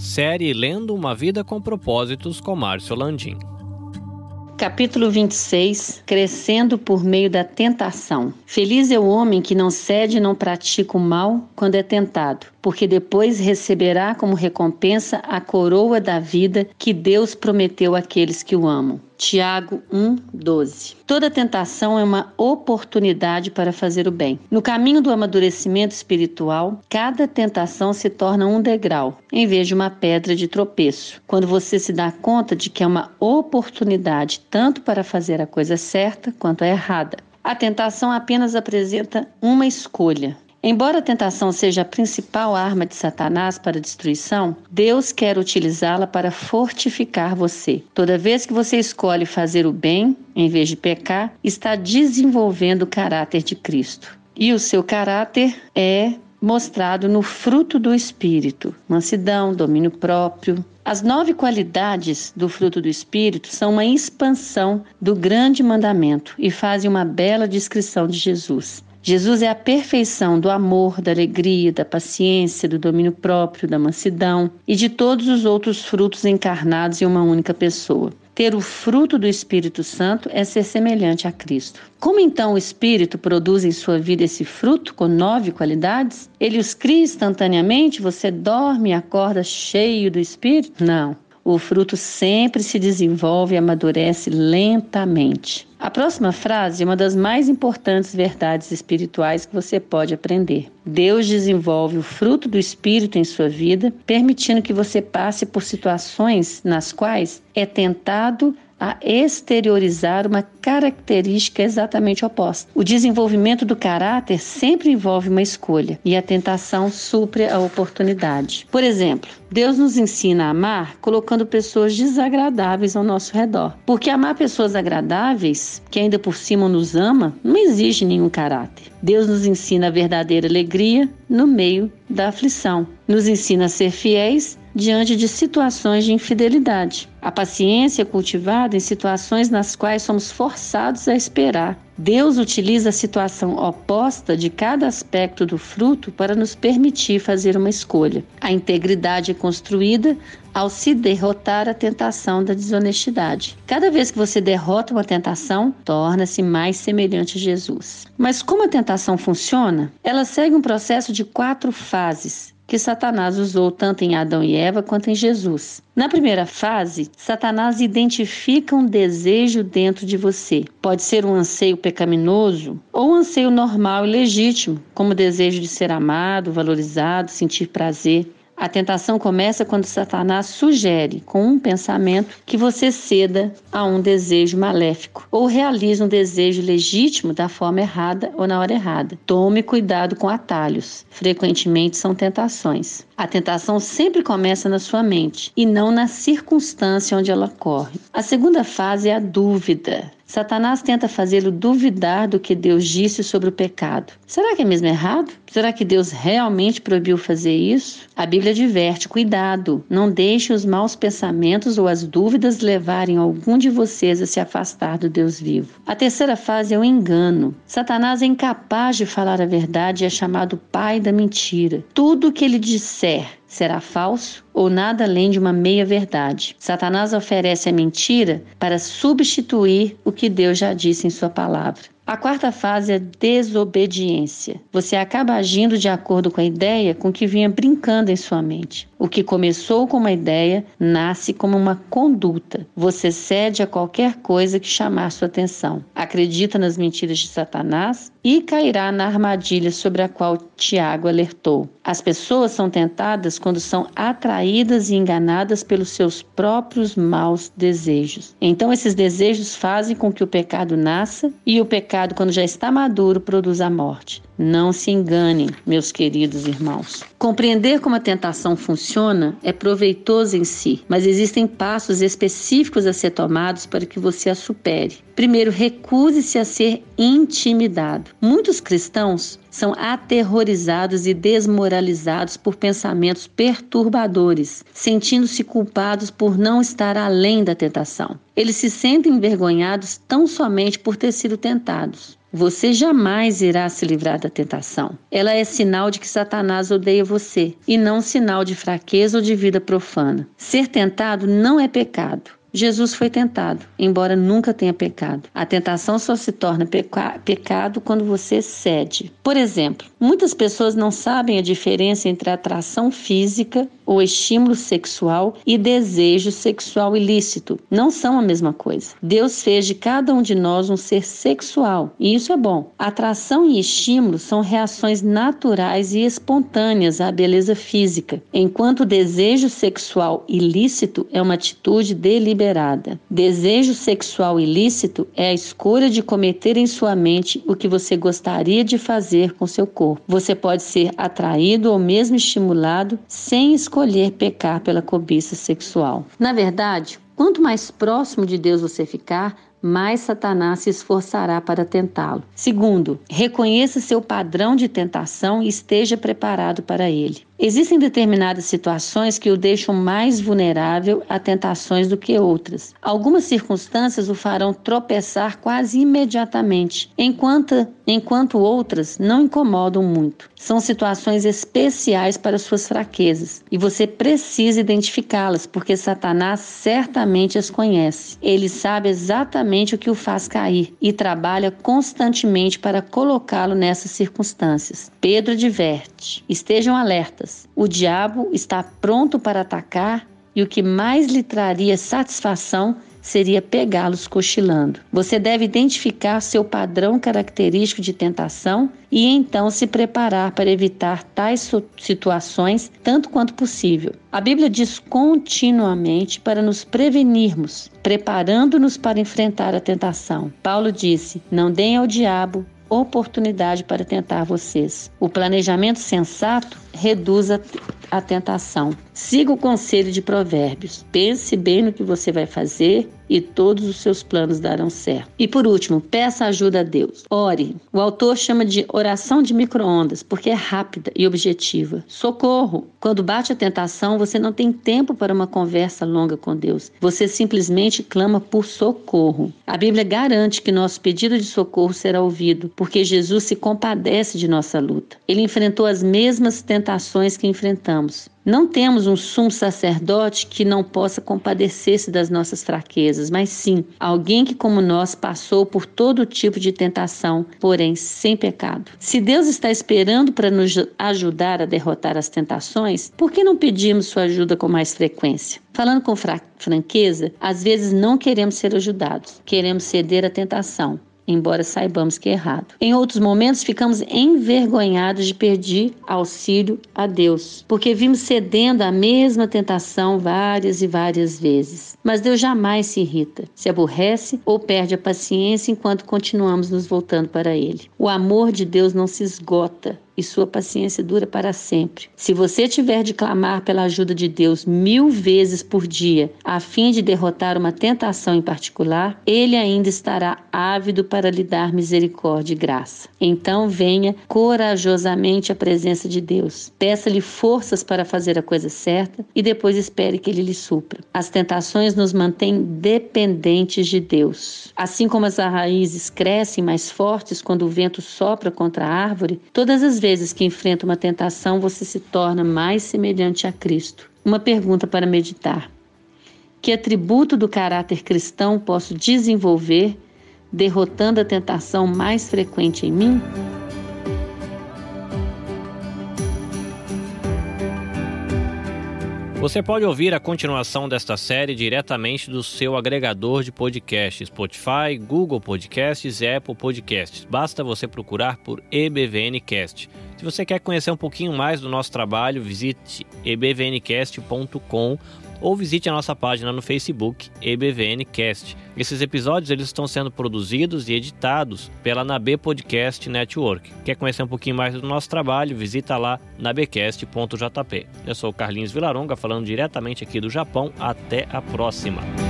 Série Lendo uma Vida com Propósitos com Márcio Landim. Capítulo 26 Crescendo por meio da tentação. Feliz é o homem que não cede e não pratica o mal quando é tentado, porque depois receberá como recompensa a coroa da vida que Deus prometeu àqueles que o amam. Tiago 1:12. Toda tentação é uma oportunidade para fazer o bem. No caminho do amadurecimento espiritual, cada tentação se torna um degrau, em vez de uma pedra de tropeço. Quando você se dá conta de que é uma oportunidade tanto para fazer a coisa certa quanto a errada. A tentação apenas apresenta uma escolha. Embora a tentação seja a principal arma de Satanás para destruição, Deus quer utilizá-la para fortificar você. Toda vez que você escolhe fazer o bem, em vez de pecar, está desenvolvendo o caráter de Cristo. E o seu caráter é mostrado no fruto do Espírito: mansidão, domínio próprio. As nove qualidades do fruto do Espírito são uma expansão do grande mandamento e fazem uma bela descrição de Jesus. Jesus é a perfeição do amor, da alegria, da paciência, do domínio próprio, da mansidão e de todos os outros frutos encarnados em uma única pessoa. Ter o fruto do Espírito Santo é ser semelhante a Cristo. Como então o Espírito produz em sua vida esse fruto com nove qualidades? Ele os cria instantaneamente? Você dorme e acorda cheio do Espírito? Não. O fruto sempre se desenvolve e amadurece lentamente. A próxima frase é uma das mais importantes verdades espirituais que você pode aprender. Deus desenvolve o fruto do Espírito em sua vida, permitindo que você passe por situações nas quais é tentado a exteriorizar uma característica exatamente oposta. O desenvolvimento do caráter sempre envolve uma escolha e a tentação supre a oportunidade. Por exemplo, Deus nos ensina a amar colocando pessoas desagradáveis ao nosso redor. Porque amar pessoas agradáveis, que ainda por cima nos ama, não exige nenhum caráter. Deus nos ensina a verdadeira alegria no meio da aflição. Nos ensina a ser fiéis diante de situações de infidelidade. A paciência é cultivada em situações nas quais somos forçados a esperar. Deus utiliza a situação oposta de cada aspecto do fruto para nos permitir fazer uma escolha. A integridade é construída ao se derrotar a tentação da desonestidade. Cada vez que você derrota uma tentação, torna-se mais semelhante a Jesus. Mas como a tentação funciona? Ela segue um processo de quatro fases que Satanás usou tanto em Adão e Eva quanto em Jesus. Na primeira fase, Satanás identifica um desejo dentro de você. Pode ser um anseio pecaminoso ou um anseio normal e legítimo, como o desejo de ser amado, valorizado, sentir prazer. A tentação começa quando Satanás sugere, com um pensamento, que você ceda a um desejo maléfico ou realize um desejo legítimo da forma errada ou na hora errada. Tome cuidado com atalhos. Frequentemente são tentações. A tentação sempre começa na sua mente e não na circunstância onde ela ocorre. A segunda fase é a dúvida. Satanás tenta fazê-lo duvidar do que Deus disse sobre o pecado. Será que é mesmo errado? Será que Deus realmente proibiu fazer isso? A Bíblia adverte: cuidado, não deixe os maus pensamentos ou as dúvidas levarem algum de vocês a se afastar do Deus vivo. A terceira fase é o engano. Satanás é incapaz de falar a verdade e é chamado pai da mentira. Tudo o que ele disser será falso ou nada além de uma meia-verdade. Satanás oferece a mentira para substituir o que Deus já disse em Sua palavra. A quarta fase é desobediência. Você acaba agindo de acordo com a ideia com que vinha brincando em sua mente. O que começou como uma ideia nasce como uma conduta. Você cede a qualquer coisa que chamar sua atenção. Acredita nas mentiras de Satanás e cairá na armadilha sobre a qual Tiago alertou. As pessoas são tentadas quando são atraídas e enganadas pelos seus próprios maus desejos. Então, esses desejos fazem com que o pecado nasça e o pecado, quando já está maduro, produz a morte. Não se enganem, meus queridos irmãos. Compreender como a tentação funciona é proveitoso em si, mas existem passos específicos a ser tomados para que você a supere. Primeiro, recuse-se a ser intimidado. Muitos cristãos são aterrorizados e desmoralizados por pensamentos perturbadores, sentindo-se culpados por não estar além da tentação. Eles se sentem envergonhados tão somente por ter sido tentados. Você jamais irá se livrar da tentação. Ela é sinal de que Satanás odeia você e não sinal de fraqueza ou de vida profana. Ser tentado não é pecado. Jesus foi tentado, embora nunca tenha pecado. A tentação só se torna peca pecado quando você cede. Por exemplo, muitas pessoas não sabem a diferença entre atração física ou estímulo sexual e desejo sexual ilícito. Não são a mesma coisa. Deus fez de cada um de nós um ser sexual, e isso é bom. Atração e estímulo são reações naturais e espontâneas à beleza física, enquanto o desejo sexual ilícito é uma atitude deliberada deliberada. Desejo sexual ilícito é a escolha de cometer em sua mente o que você gostaria de fazer com seu corpo. Você pode ser atraído ou mesmo estimulado sem escolher pecar pela cobiça sexual. Na verdade, quanto mais próximo de Deus você ficar, mais Satanás se esforçará para tentá-lo. Segundo, reconheça seu padrão de tentação e esteja preparado para ele. Existem determinadas situações que o deixam mais vulnerável a tentações do que outras. Algumas circunstâncias o farão tropeçar quase imediatamente, enquanto, enquanto outras não incomodam muito. São situações especiais para suas fraquezas e você precisa identificá-las, porque Satanás certamente as conhece. Ele sabe exatamente o que o faz cair e trabalha constantemente para colocá-lo nessas circunstâncias. Pedro adverte: estejam alertas o diabo está pronto para atacar e o que mais lhe traria satisfação seria pegá-los cochilando. Você deve identificar seu padrão característico de tentação e então se preparar para evitar tais situações tanto quanto possível. A Bíblia diz continuamente para nos prevenirmos, preparando-nos para enfrentar a tentação. Paulo disse: Não deem ao diabo oportunidade para tentar vocês. O planejamento sensato reduz a, a tentação. Siga o conselho de Provérbios. Pense bem no que você vai fazer e todos os seus planos darão certo. E por último, peça ajuda a Deus. Ore. O autor chama de oração de microondas porque é rápida e objetiva. Socorro. Quando bate a tentação, você não tem tempo para uma conversa longa com Deus. Você simplesmente clama por socorro. A Bíblia garante que nosso pedido de socorro será ouvido, porque Jesus se compadece de nossa luta. Ele enfrentou as mesmas tentações que enfrentamos. Não temos um sumo sacerdote que não possa compadecer-se das nossas fraquezas, mas sim alguém que, como nós, passou por todo tipo de tentação, porém sem pecado. Se Deus está esperando para nos ajudar a derrotar as tentações, por que não pedimos sua ajuda com mais frequência? Falando com franqueza, às vezes não queremos ser ajudados, queremos ceder à tentação embora saibamos que é errado. Em outros momentos, ficamos envergonhados de pedir auxílio a Deus, porque vimos cedendo à mesma tentação várias e várias vezes. Mas Deus jamais se irrita, se aborrece ou perde a paciência enquanto continuamos nos voltando para Ele. O amor de Deus não se esgota, e sua paciência dura para sempre. Se você tiver de clamar pela ajuda de Deus mil vezes por dia, a fim de derrotar uma tentação em particular, ele ainda estará ávido para lhe dar misericórdia e graça. Então venha corajosamente à presença de Deus. Peça-lhe forças para fazer a coisa certa e depois espere que ele lhe supra. As tentações nos mantêm dependentes de Deus. Assim como as raízes crescem mais fortes quando o vento sopra contra a árvore, todas as vezes vezes que enfrenta uma tentação, você se torna mais semelhante a Cristo. Uma pergunta para meditar: Que atributo do caráter cristão posso desenvolver derrotando a tentação mais frequente em mim? Você pode ouvir a continuação desta série diretamente do seu agregador de podcasts, Spotify, Google Podcasts e Apple Podcasts. Basta você procurar por EBVNcast. Se você quer conhecer um pouquinho mais do nosso trabalho, visite ebvncast.com ou visite a nossa página no Facebook EBVNcast. Esses episódios eles estão sendo produzidos e editados pela Nabe Podcast Network. Quer conhecer um pouquinho mais do nosso trabalho? Visita lá nabecast.jp. Eu sou Carlinhos Vilaronga falando diretamente aqui do Japão. Até a próxima.